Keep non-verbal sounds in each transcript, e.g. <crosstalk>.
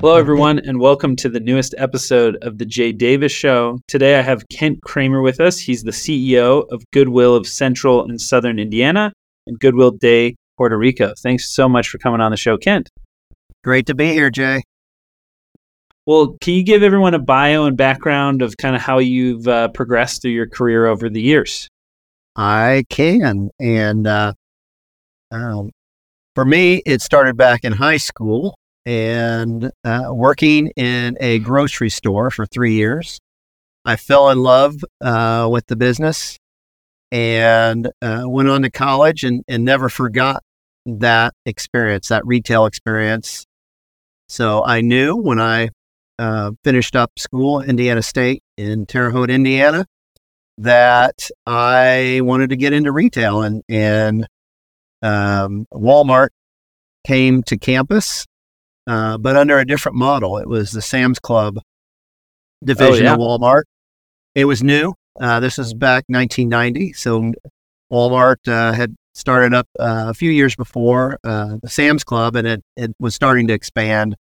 Hello, everyone, and welcome to the newest episode of The Jay Davis Show. Today I have Kent Kramer with us. He's the CEO of Goodwill of Central and Southern Indiana and Goodwill de, Puerto Rico. Thanks so much for coming on the show, Kent. Great to be here, Jay. Well, can you give everyone a bio and background of kind of how you've uh, progressed through your career over the years? I can. And uh, um, for me, it started back in high school and uh, working in a grocery store for three years. I fell in love uh, with the business and uh, went on to college and, and never forgot that experience, that retail experience. So I knew when I uh, finished up school, Indiana State in Terre Haute, Indiana, that I wanted to get into retail and, and um, Walmart came to campus uh, but under a different model. It was the Sam's Club division oh, yeah. of Walmart. It was new. Uh, this is back 1990. So Walmart uh, had started up uh, a few years before uh, the Sam's Club, and it, it was starting to expand.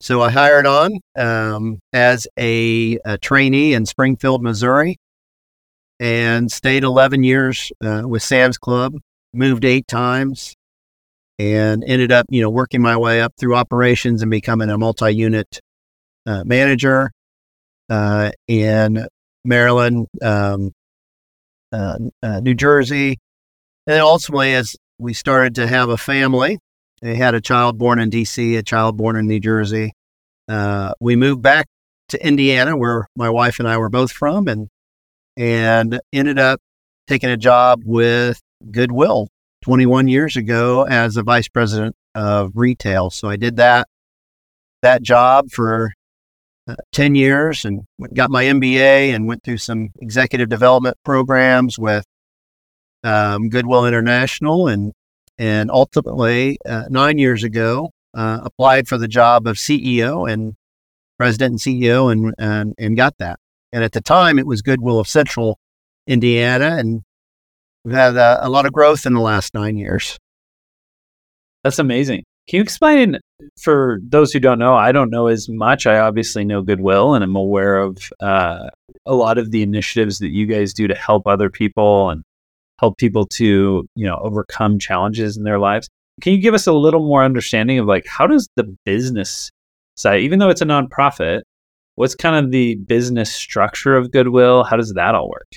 So I hired on um, as a, a, trainee in Springfield, Missouri, and stayed 11 years with Sam's Club. Moved eight times, and ended up, you know, working my way up through operations and becoming a multi-unit uh, manager uh, in Maryland, um, uh, uh New Jersey, and ultimately, as we started to have a family, they had a child born in D.C., a child born in New Jersey. Uh, we moved back to Indiana, where my wife and I were both from, and and ended up taking a job with Goodwill 21 years ago as a vice president of retail. So I did that that job for uh, 10 years and got my MBA and went through some executive development programs with um, Goodwill International and and ultimately uh, nine years ago uh, applied for the job of CEO and president and CEO and, and and got that. And at the time, it was Goodwill of Central Indiana, and We've had uh, a lot of growth in the last nine years. That's amazing. Can you explain for those who don't know? I don't know as much. I obviously know Goodwill and I'm aware of uh, a lot of the initiatives that you guys do to help other people and help people to, you know, overcome challenges in their lives. Can you give us a little more understanding of like how does the business side, even though it's a nonprofit, what's kind of the business structure of Goodwill? How does that all work?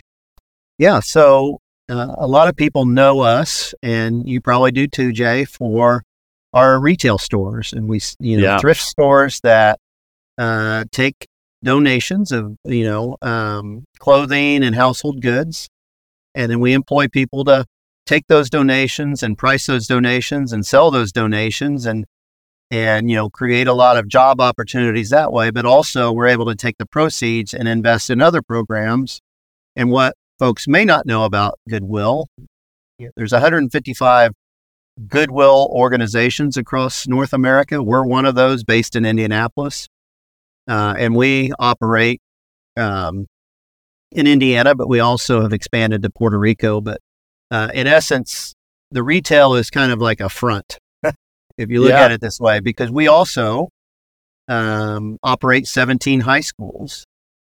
Yeah. So uh, a lot of people know us, and you probably do too, Jay, for our retail stores, and we, you know, yeah. thrift stores that uh, take donations of, you know, um, clothing and household goods, and then we employ people to take those donations and price those donations and sell those donations and and you know create a lot of job opportunities that way. But also we're able to take the proceeds and invest in other programs. And what folks may not know about Goodwill, there's 155 Goodwill organizations across North America. We're one of those based in Indianapolis. Uh, and we operate um, in Indiana, but we also have expanded to Puerto Rico. But uh, in essence, the retail is kind of like a front, <laughs> if you look yeah. at it this way, because we also um, operate 17 high schools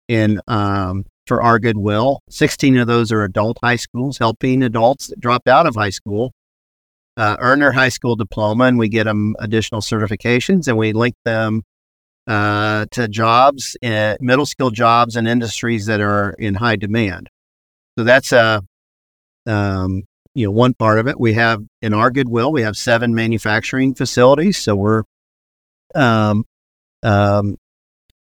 in um, for our goodwill. 16 of those are adult high schools, helping adults that dropped out of high school uh, earn their high school diploma, and we get them additional certifications, and we link them uh, to jobs, uh, middle skill jobs, and industries that are in high demand. So that's a um, you know one part of it. We have in our goodwill, we have seven manufacturing facilities, so we're um, um,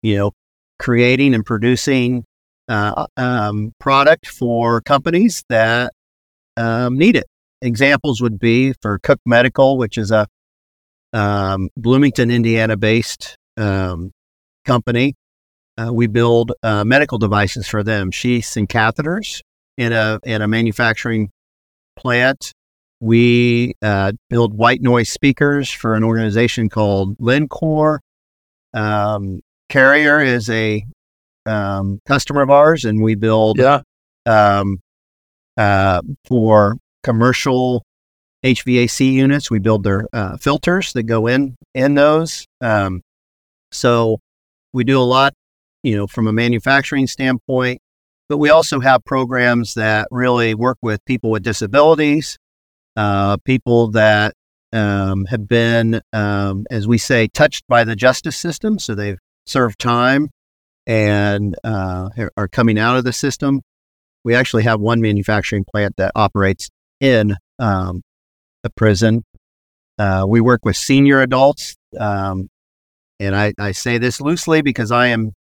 you know creating and producing uh, um, product for companies that um, need it. Examples would be for Cook Medical, which is a um, Bloomington, Indiana based um, company. Uh, we build uh, medical devices for them, sheaths and catheters in a in a manufacturing plant. We uh, build white noise speakers for an organization called Lincor. Um, Carrier is a um, customer of ours, and we build yeah. um, uh, for commercial HVAC units. We build their uh, filters that go in in those. Um, So we do a lot, you know, from a manufacturing standpoint, but we also have programs that really work with people with disabilities, uh, people that um, have been, um, as we say, touched by the justice system. So they've served time and uh, are coming out of the system. We actually have one manufacturing plant that operates in um, a prison. Uh, we work with senior adults, um, and I, I say this loosely because I am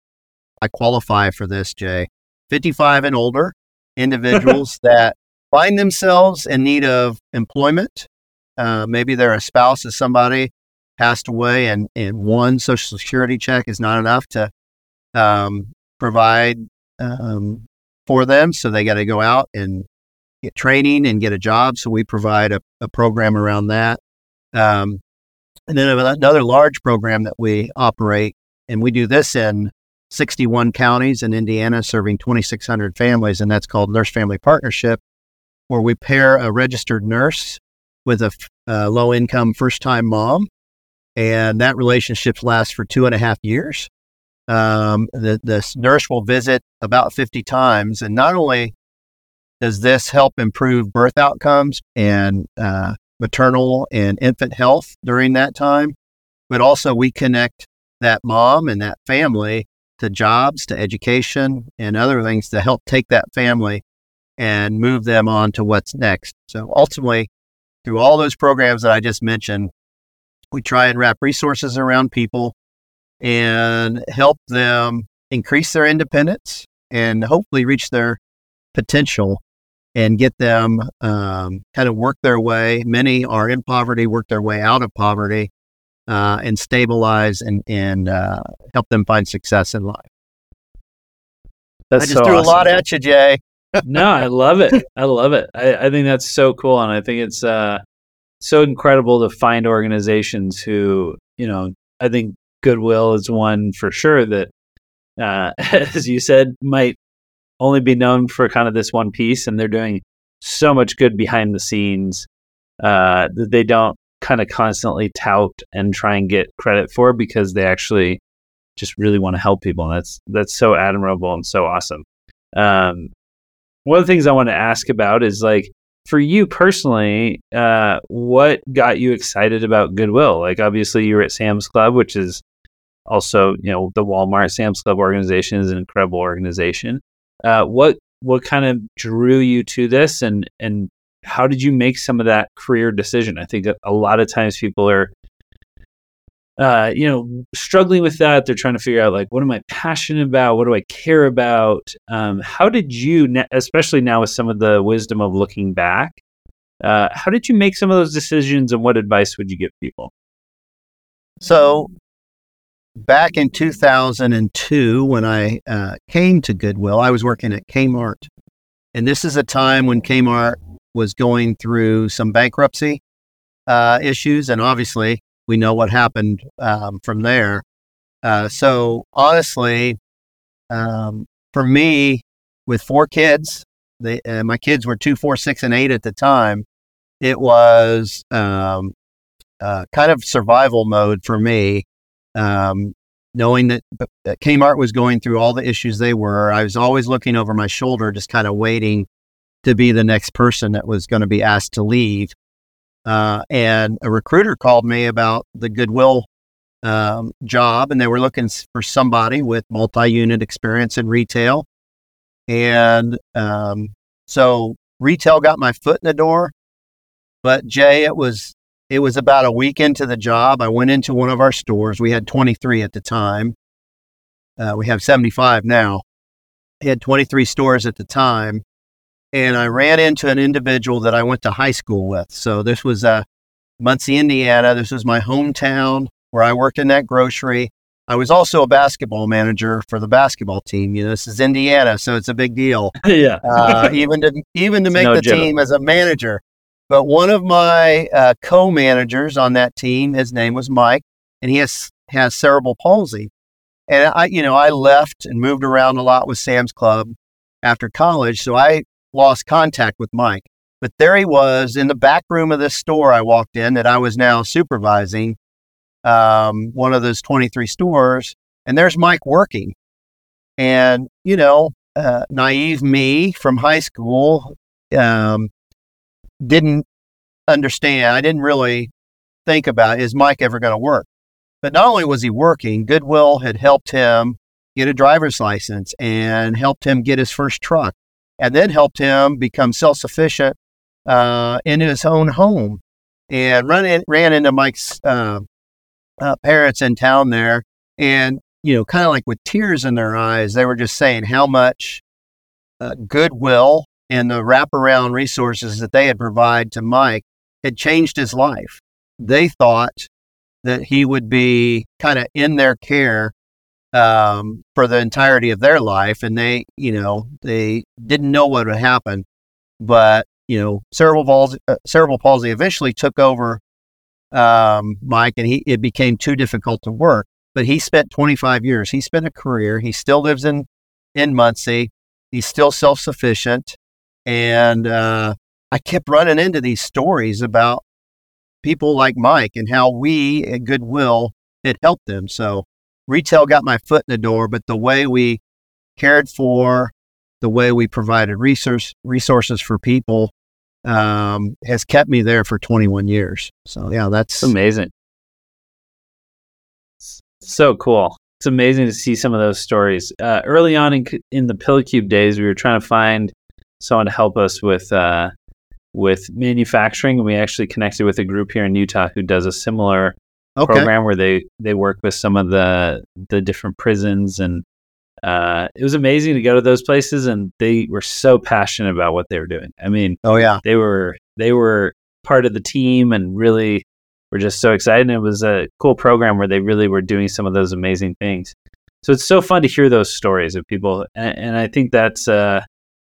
I qualify for this, Jay. 55 and older <laughs> individuals that find themselves in need of employment. Uh, maybe they're a spouse of somebody passed away, and, and one social security check is not enough to um, provide um, for them. So they got to go out and get training and get a job. So we provide a, a program around that. Um, and then another large program that we operate, and we do this in 61 counties in Indiana, serving 2,600 families, and that's called Nurse Family Partnership, where we pair a registered nurse with a, a low income first time mom. And that relationship lasts for two and a half years. Um, the, the nurse will visit about 50 times. And not only does this help improve birth outcomes and uh, maternal and infant health during that time, but also we connect that mom and that family to jobs, to education, and other things to help take that family and move them on to what's next. So ultimately, through all those programs that I just mentioned, we try and wrap resources around people and help them increase their independence and hopefully reach their potential and get them um, kind of work their way. Many are in poverty, work their way out of poverty, uh, and stabilize and, and uh, help them find success in life. That's I just so threw awesome. a lot at you, Jay. <laughs> no, I love it. I love it. I, I, think that's so cool, and I think it's uh, so incredible to find organizations who, you know, I think Goodwill is one for sure that, uh, <laughs> as you said, might only be known for kind of this one piece, and they're doing so much good behind the scenes uh, that they don't kind of constantly tout and try and get credit for because they actually just really want to help people. And that's that's so admirable and so awesome. Um, one of the things I want to ask about is like for you personally, uh, what got you excited about Goodwill? Like obviously you were at Sam's Club, which is also you know the Walmart Sam's Club organization is an incredible organization. Uh, what what kind of drew you to this, and and how did you make some of that career decision? I think a lot of times people are, uh, you know, struggling with that. They're trying to figure out like, what am I passionate about? What do I care about? Um, how did you, especially now with some of the wisdom of looking back, uh, how did you make some of those decisions, and what advice would you give people? So back in 2002, when I uh, came to Goodwill, I was working at Kmart. And this is a time when Kmart was going through some bankruptcy uh, issues. And obviously, we know what happened um, from there. Uh, so, honestly, um, for me, with four kids, they, uh, my kids were two, four, six, and eight at the time. It was um, uh, kind of survival mode for me um, knowing that, that Kmart was going through all the issues they were, I was always looking over my shoulder, just kind of waiting to be the next person that was going to be asked to leave. Uh, and a recruiter called me about the Goodwill um, job, and they were looking for somebody with multi-unit experience in retail. And um, so retail got my foot in the door. But Jay, it was it was about a week into the job. I went into one of our stores. We had 23 at the time. Uh, we have 75 now. We had 23 stores at the time. And I ran into an individual that I went to high school with. So this was uh, Muncie, Indiana. This was my hometown where I worked in that grocery. I was also a basketball manager for the basketball team. You know, this is Indiana, so it's a big deal. <laughs> yeah. uh, even to even to make no the joke. team as a manager. But one of my uh, co-managers on that team, his name was Mike, and he has has cerebral palsy. And I, you know, I left and moved around a lot with Sam's Club after college, so I lost contact with Mike. But there he was in the back room of this store I walked in that I was now supervising, um, one of those 23 stores, and there's Mike working. And, you know, uh, naive me from high school um, didn't understand. I didn't really think about is Mike ever going to work? But not only was he working, Goodwill had helped him get a driver's license and helped him get his first truck and then helped him become self sufficient uh, in his own home. And run in, ran into Mike's uh, uh, parents in town there. And, you know, kind of like with tears in their eyes, they were just saying how much uh, goodwill and the wraparound resources that they had provided to Mike had changed his life. They thought that he would be kind of in their care um, for the entirety of their life, and they, you know, they didn't know what would happen. But you know, cerebral palsy, uh, cerebral palsy eventually took over um, Mike, and he it became too difficult to work. But he spent 25 years. He spent a career. He still lives in in Muncie. He's still self sufficient, and uh, I kept running into these stories about people like Mike and how we at Goodwill had helped them. So retail got my foot in the door, but the way we cared for, the way we provided resource resources for people um, has kept me there for 21 years. So yeah, that's amazing. So cool. It's amazing to see some of those stories. Uh, early on in, in the Pillow Cube days, we were trying to find someone to help us with uh, with manufacturing. We actually connected with a group here in Utah who does a similar okay. program where they they work with some of the the different prisons and uh, it was amazing to go to those places and they were so passionate about what they were doing. I mean, oh yeah, they were they were part of the team and really were just so excited. And it was a cool program where they really were doing some of those amazing things. So it's so fun to hear those stories of people, and, and I think that's uh,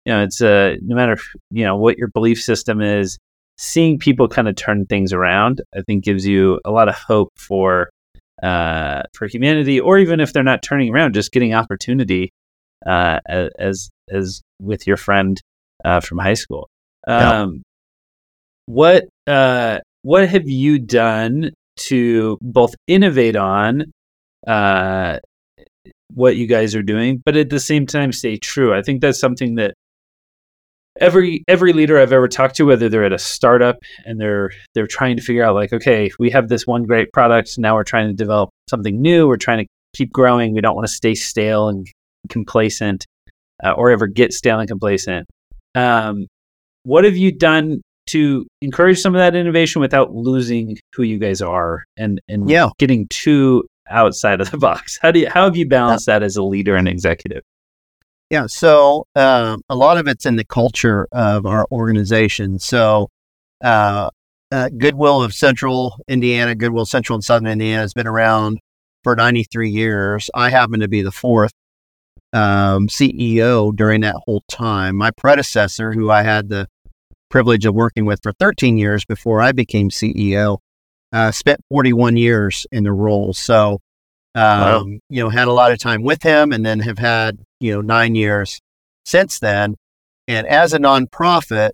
you know, it's a no matter you know what your belief system is, seeing people kind of turn things around, I think gives you a lot of hope for uh, for humanity, or even if they're not turning around, just getting opportunity uh, as as with your friend uh, from high school. Um, yeah. What uh, what have you done to both innovate on uh, what you guys are doing, but at the same time stay true? I think that's something that every every leader I've ever talked to, whether they're at a startup and they're they're trying to figure out like, okay, we have this one great product, now we're trying to develop something new, we're trying to keep growing, we don't want to stay stale and complacent, uh, or ever get stale and complacent. Um, what have you done to encourage some of that innovation without losing who you guys are and and yeah. getting too outside of the box? How do you how have you balanced that as a leader and executive? Yeah, so uh, a lot of it's in the culture of our organization. So, uh, uh, Goodwill of Central Indiana, Goodwill Central and Southern Indiana has been around for 93 years. I happen to be the fourth um, CEO during that whole time. My predecessor, who I had the privilege of working with for 13 years before I became CEO, uh, spent 41 years in the role. So, um, wow. you know, had a lot of time with him and then have had you know, nine years since then. And as a nonprofit,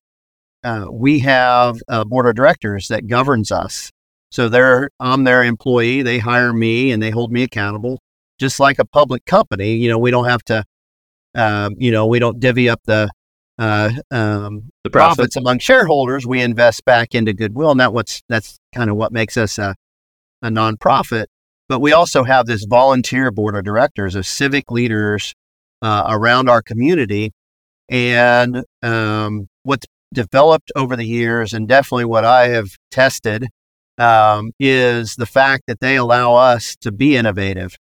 uh, we have a board of directors that governs us. So they're, I'm their employee. They hire me and they hold me accountable, just like a public company. You know, we don't have to, um, you know, we don't divvy up the, uh, um, the profits. profits among shareholders. We invest back into goodwill, and that what's that's kind of what makes us a, a nonprofit. But we also have this volunteer board of directors of civic leaders uh, around our community. And um, what's developed over the years, and definitely what I have tested, um, is the fact that they allow us to be innovative.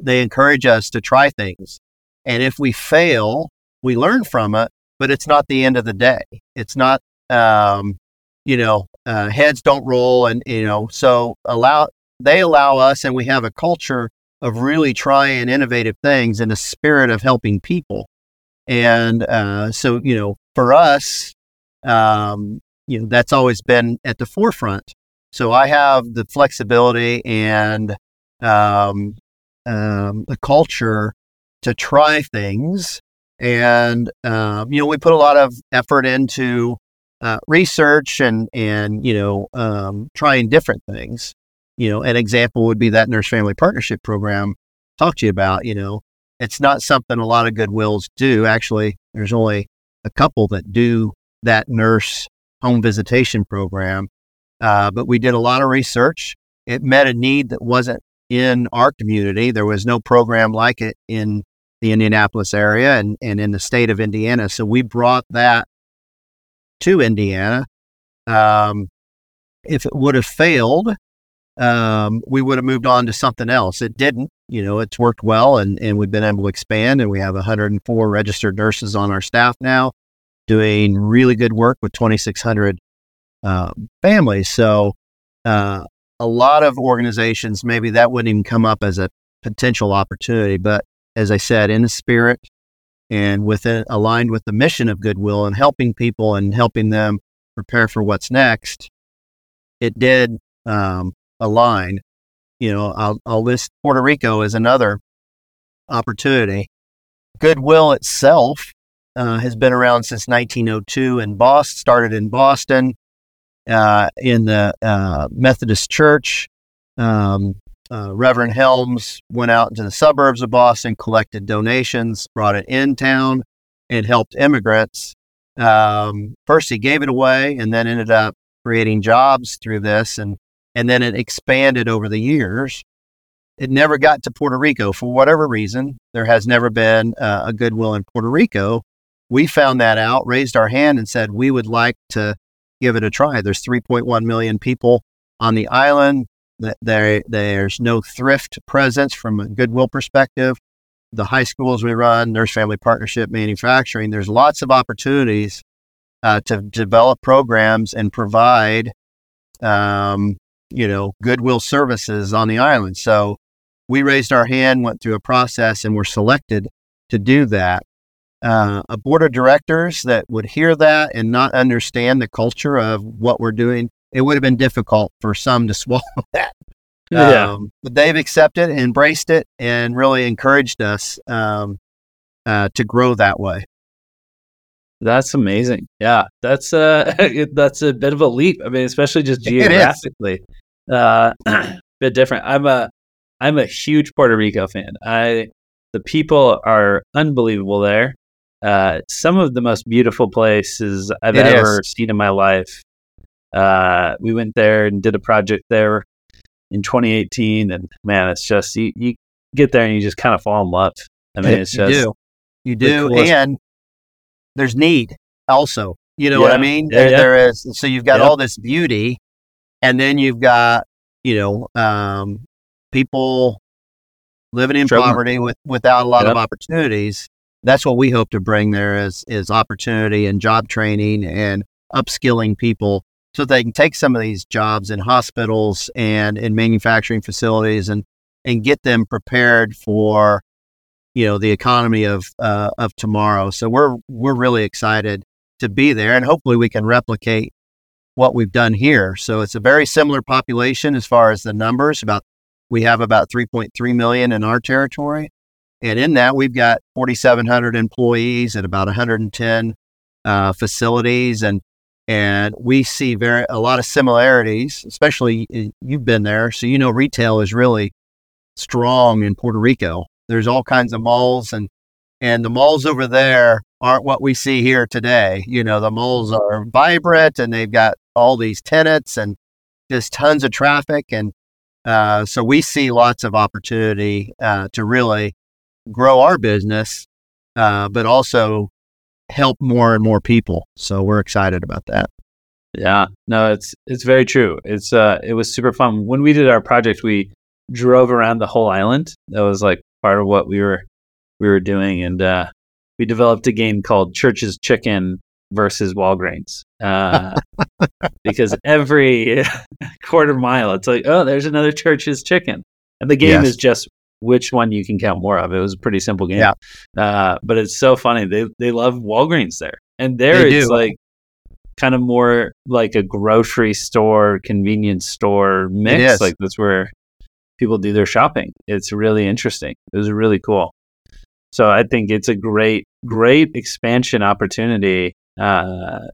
They encourage us to try things. And if we fail, we learn from it, but it's not the end of the day. It's not, um, you know, uh, heads don't roll. And, you know, so allow, they allow us, and we have a culture of really trying innovative things in a spirit of helping people. And uh, so, you know, for us, um, you know, that's always been at the forefront. So I have the flexibility and um, um, the culture to try things. And, um, you know, we put a lot of effort into uh, research and, and, you know, um, trying different things. You know, an example would be that nurse family partnership program talked to you about. You know, it's not something a lot of Goodwills do. Actually, there's only a couple that do that nurse home visitation program. Uh, but we did a lot of research. It met a need that wasn't in our community. There was no program like it in the Indianapolis area and, and in the state of Indiana. So we brought that to Indiana. Um, if it would have failed, um, we would have moved on to something else. It didn't. You know, it's worked well and, and we've been able to expand and we have 104 registered nurses on our staff now doing really good work with 2,600 uh, families. So, uh, a lot of organizations, maybe that wouldn't even come up as a potential opportunity. But as I said, in the spirit and within aligned with the mission of Goodwill and helping people and helping them prepare for what's next, it did um, align. You know, I'll, I'll list Puerto Rico as another opportunity. Goodwill itself uh, has been around since 1902 in Boston, started in Boston uh, in the uh, Methodist Church. Um, uh, Reverend Helms went out into the suburbs of Boston, collected donations, brought it in town, and helped immigrants. Um, first, he gave it away, and then ended up creating jobs through this, and and then it expanded over the years. It never got to Puerto Rico for whatever reason. There has never been uh, a Goodwill in Puerto Rico. We found that out, raised our hand, and said we would like to give it a try. There's 3.1 million people on the island. There, there's no thrift presence from a Goodwill perspective. The high schools we run, nurse family partnership, manufacturing, there's lots of opportunities uh, to develop programs and provide, um, you know, Goodwill services on the island. So we raised our hand, went through a process, and were selected to do that uh, a board of directors that would hear that and not understand the culture of what we're doing, it would have been difficult for some to <laughs> swallow that. Yeah. Um, but they've accepted, embraced it, and really encouraged us um, uh, to grow that way. That's amazing. Yeah, that's uh, <laughs> that's a bit of a leap. I mean, especially just <laughs> geographically, uh, <clears throat> bit different. I'm a I'm a huge Puerto Rico fan. I the people are unbelievable there uh, some of the most beautiful places I've it ever is. seen in my life. Uh, we went there and did a project there in 2018, and man, it's just you, you get there and you just kind of fall in love. I mean, it's just you do, you do, and there's need also. You know yeah. what I mean? Yeah, there, yeah. there is. So you've got all this beauty, and then you've got you know um, people living in poverty with without a lot of opportunities that's what we hope to bring there is is opportunity and job training and upskilling people so they can take some of these jobs in hospitals and in manufacturing facilities and and get them prepared for you know the economy of uh, of tomorrow. So we're we're really excited to be there, and hopefully we can replicate what we've done here. So it's a very similar population as far as the numbers. About we have about 3.3 million in our territory, and in that, we've got 4,700 employees at about 110 uh, facilities, and and we see very a lot of similarities. Especially you've been there, so you know retail is really strong in Puerto Rico. There's all kinds of malls, and and the malls over there aren't what we see here today. You know, the malls are vibrant, and they've got all these tenants and just tons of traffic, and uh, so we see lots of opportunity uh, to really grow our business, uh, but also help more and more people. So we're excited about that. Yeah, no, it's it's very true. It's uh, it was super fun when we did our project. We drove around the whole island. That was like part of what we were we were doing, and uh, we developed a game called Church's Chicken versus Walgreens. Uh, <laughs> because every <laughs> quarter mile, it's like, oh, there's another Church's Chicken, and the game yes. is just which one you can count more of. It was a pretty simple game. Yeah. Uh, but it's so funny. They they love Walgreens there. And there they it's do. like kind of more like a grocery store, convenience store mix. Like that's where people do their shopping. It's really interesting. It was really cool. So I think it's a great, great expansion opportunity. because,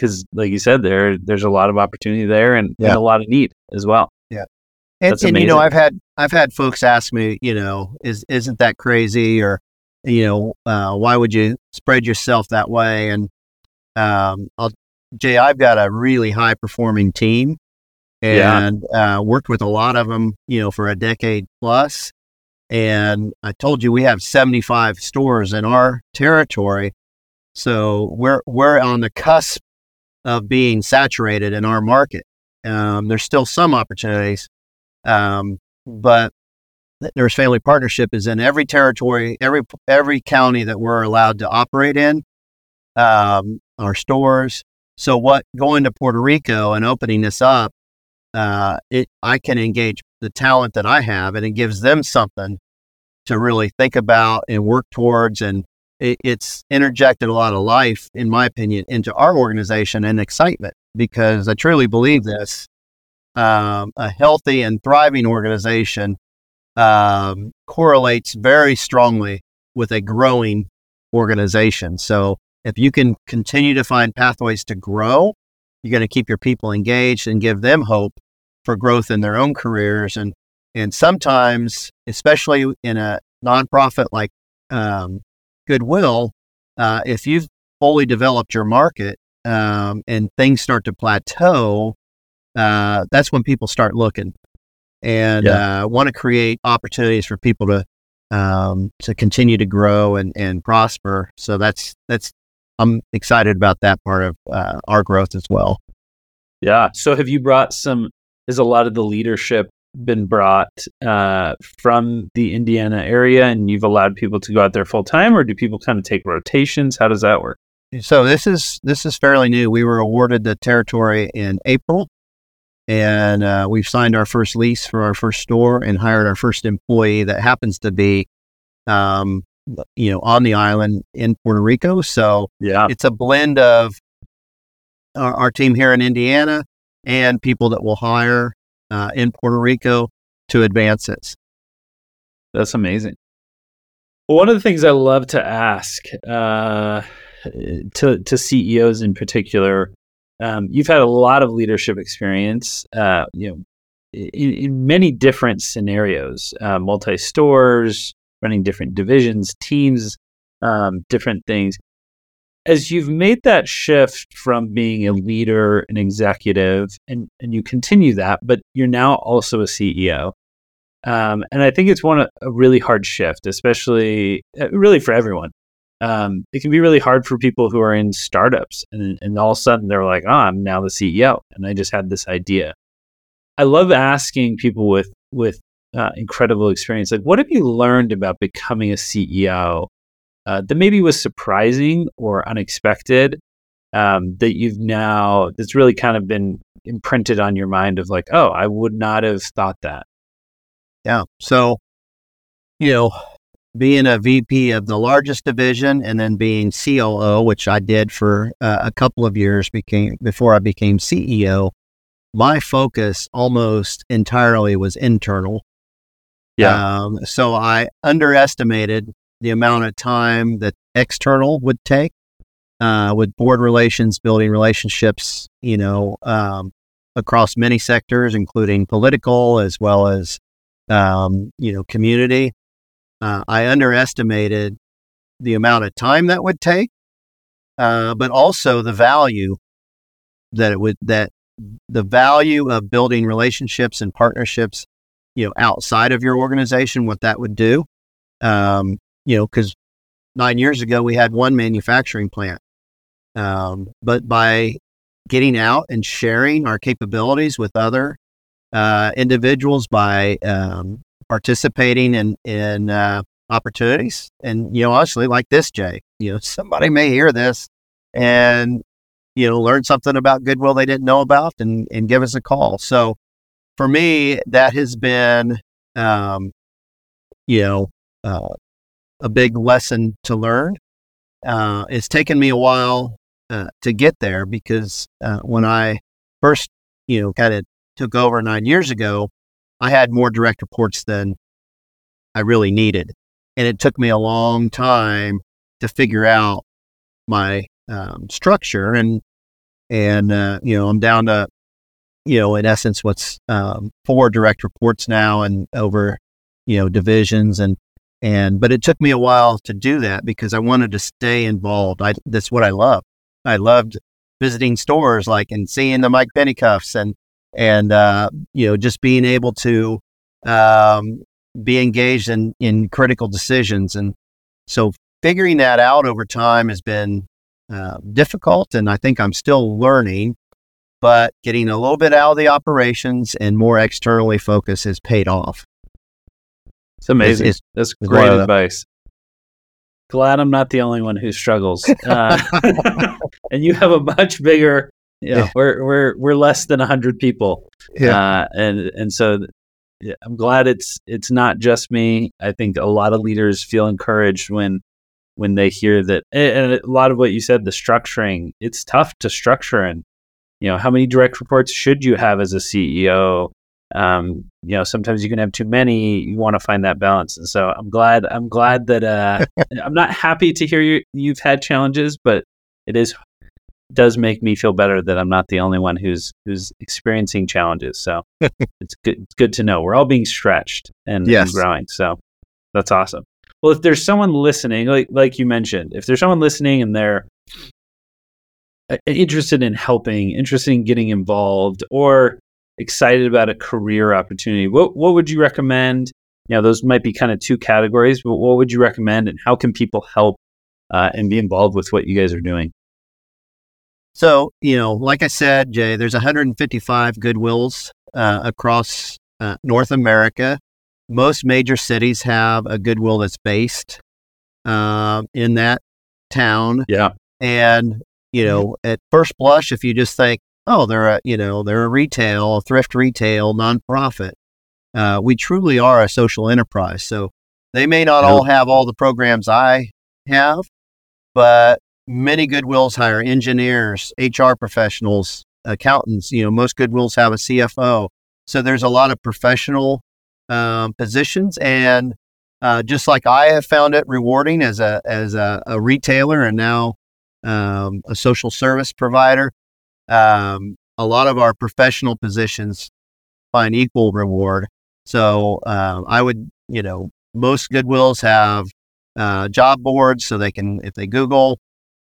uh, like you said, there there's a lot of opportunity there and, yeah. and a lot of need as well. Yeah, And, and you know. I've had I've had folks ask me, you know, is isn't that crazy, or you know, uh, why would you spread yourself that way? And um, I'll, Jay, I've got a really high performing team, Yeah. and uh, worked with a lot of them, you know, for a decade plus. And I told you we have seventy five stores in our territory, so we're we're on the cusp of being saturated in our market. Um, there's still some opportunities, um, but there's family partnership is in every territory, every every county that we're allowed to operate in, um, our stores. So what going to Puerto Rico and opening this up, uh, it I can engage the talent that I have, and it gives them something to really think about and work towards, and it, it's interjected a lot of life, in my opinion, into our organization and excitement because I truly believe this. Um, a healthy and thriving organization um, correlates very strongly with a growing organization. So if you can continue to find pathways to grow, you're going to keep your people engaged and give them hope for growth in their own careers. And and sometimes, especially in a nonprofit like um, Goodwill, uh, if you've fully developed your market um, and things start to plateau, uh, that's when people start looking and uh, want to create opportunities for people to um, to continue to grow and, and prosper. So that's that's I'm excited about that part of uh, our growth as well. Yeah. So have you brought some? Has a lot of the leadership been brought uh, from the Indiana area, and you've allowed people to go out there full time, or do people kind of take rotations? How does that work? So this is this is fairly new. We were awarded the territory in April, and uh, we've signed our first lease for our first store and hired our first employee that happens to be, um, you know, on the island in Puerto Rico. So Yeah. it's a blend of our, our team here in Indiana and people that will hire uh, in Puerto Rico to advance this. That's amazing. Well, one of the things I love to ask uh, to to CEOs in particular, um, you've had a lot of leadership experience, uh, you know, in, in many different scenarios, uh, multi stores, running different divisions, teams, um, different things. As you've made that shift from being a leader, an executive, and, and you continue that, but you're now also a CEO. Um, and I think it's one a really hard shift, especially uh, really for everyone. Um, it can be really hard for people who are in startups, and, and all of a sudden they're like, "Oh, I'm now the CEO," and I just had this idea. I love asking people with with uh, incredible experience, like, "What have you learned about becoming a CEO uh, that maybe was surprising or unexpected um, that you've now that's really kind of been imprinted on your mind of like, oh, I would not have thought that." Yeah. So, you know, being a VP of the largest division and then being COO, which I did for uh, a couple of years became before I became CEO, my focus almost entirely was internal. Yeah. Um, so I underestimated the amount of time that external would take uh, with board relations, building relationships, you know, um, across many sectors, including political as well as um, you know, community. Uh, I underestimated the amount of time that would take, uh, but also the value that it would that the value of building relationships and partnerships, you know, outside of your organization, what that would do. Um, you know, because nine years ago we had one manufacturing plant, um, but by getting out and sharing our capabilities with other uh, individuals by um, participating in in uh, opportunities. And you know, honestly, like this, Jay, you know, <laughs> somebody may hear this and you know learn something about Goodwill they didn't know about, and and give us a call. So for me, that has been um, you know uh, a big lesson to learn. Uh, it's taken me a while uh, to get there because uh, when I first, you know, kind of took over nine years ago, I had more direct reports than I really needed. And it took me a long time to figure out my um, structure. And, and uh, you know, I'm down to you know, in essence, what's um, four direct reports now and over, you know, divisions and and but it took me a while to do that because I wanted to stay involved. I that's what I love. I loved visiting stores like and seeing the Mike Pennycuffs and and uh, you know just being able to um, be engaged in in critical decisions and so figuring that out over time has been uh, difficult and I think I'm still learning but getting a little bit out of the operations and more externally focused has paid off. It's amazing. It's, it's, That's great advice. Glad I'm not the only one who struggles. <laughs> Uh, and you have a much bigger. You know, yeah, we're we're we're less than hundred people. Yeah, uh, and and so yeah, I'm glad it's it's not just me. I think a lot of leaders feel encouraged when when they hear that. And a lot of what you said, the structuring, it's tough to structure and you know how many direct reports should you have as a ceo um, you know sometimes you can have too many you want to find that balance. And so i'm glad i'm glad that uh, i'm not happy to hear you you've had challenges but it is does make me feel better that i'm not the only one who's who's experiencing challenges. So <laughs> it's good it's good to know. We're all being stretched and, yes. and growing. So that's awesome. Well if there's someone listening like like you mentioned if there's someone listening and they're interested in helping, interested in getting involved, or excited about a career opportunity, what what would you recommend? You know, those might be kind of two categories, but what would you recommend, and how can people help uh, and be involved with what you guys are doing? So, you know, like I said, Jay, there's 155 Goodwills uh, across uh, North America. Most major cities have a Goodwill that's based uh, in that town. Yeah. And you know, at first blush, if you just think, oh, they're a, you know, they're a retail, a thrift retail, nonprofit. Uh, we truly are a social enterprise. So they may not all have all the programs I have, but many Goodwills hire engineers, HR professionals, accountants. You know, most Goodwills have a CFO. So there's a lot of professional um, positions, and uh, just like I have found it rewarding as a as a, a retailer, and now um, a social service provider. Um, a lot of our professional positions find equal reward. So um, I would, you know, most Goodwills have uh, job boards so they can, if they Google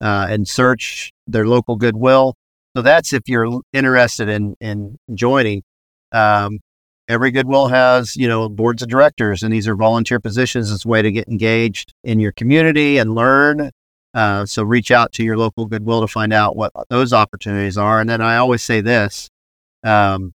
uh, and search their local Goodwill. So that's if you're interested in in joining. Um, every Goodwill has, you know, boards of directors, and these are volunteer positions. It's a way to get engaged in your community and learn uh, so reach out to your local Goodwill to find out what those opportunities are. And then I always say this, um,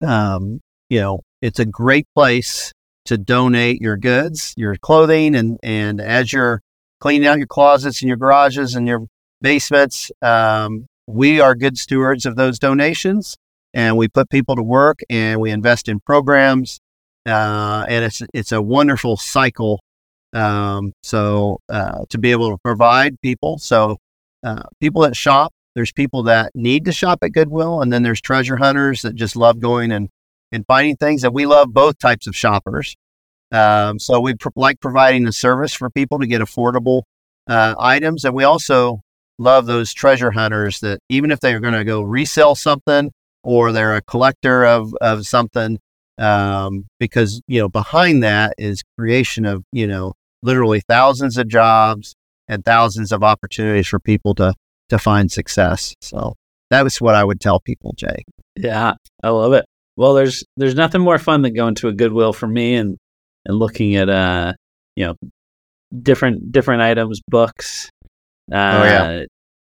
um, you know, it's a great place to donate your goods, your clothing, and and as you're cleaning out your closets and your garages and your basements, um, we are good stewards of those donations, and we put people to work and we invest in programs, uh, and it's it's a wonderful cycle um, so uh, to be able to provide people, so uh, people that shop, there's people that need to shop at Goodwill, and then there's treasure hunters that just love going and and finding things. And we love both types of shoppers. Um, so we pr- like providing a service for people to get affordable uh, items, and we also love those treasure hunters that even if they're going to go resell something or they're a collector of of something, um, because you know behind that is creation of you know literally thousands of jobs and thousands of opportunities for people to to find success. So that was what I would tell people, Jay. Yeah, I love it. Well, there's there's nothing more fun than going to a Goodwill for me and and looking at uh you know different different items, books. Uh, oh yeah,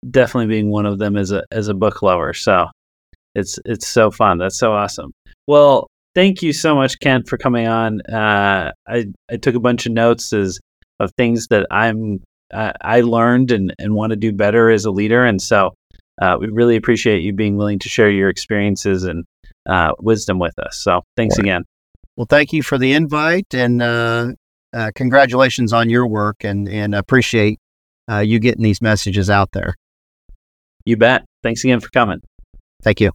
definitely being one of them as a as a book lover. So it's it's so fun. That's so awesome. Well, thank you so much, Kent, for coming on. Uh, I I took a bunch of notes as of things that I'm uh, I learned and, and want to do better as a leader. And so uh, we really appreciate you being willing to share your experiences and uh, wisdom with us. So thanks again. Well, thank you for the invite and uh, uh, congratulations on your work and, and appreciate uh, you getting these messages out there. You bet. Thanks again for coming. Thank you.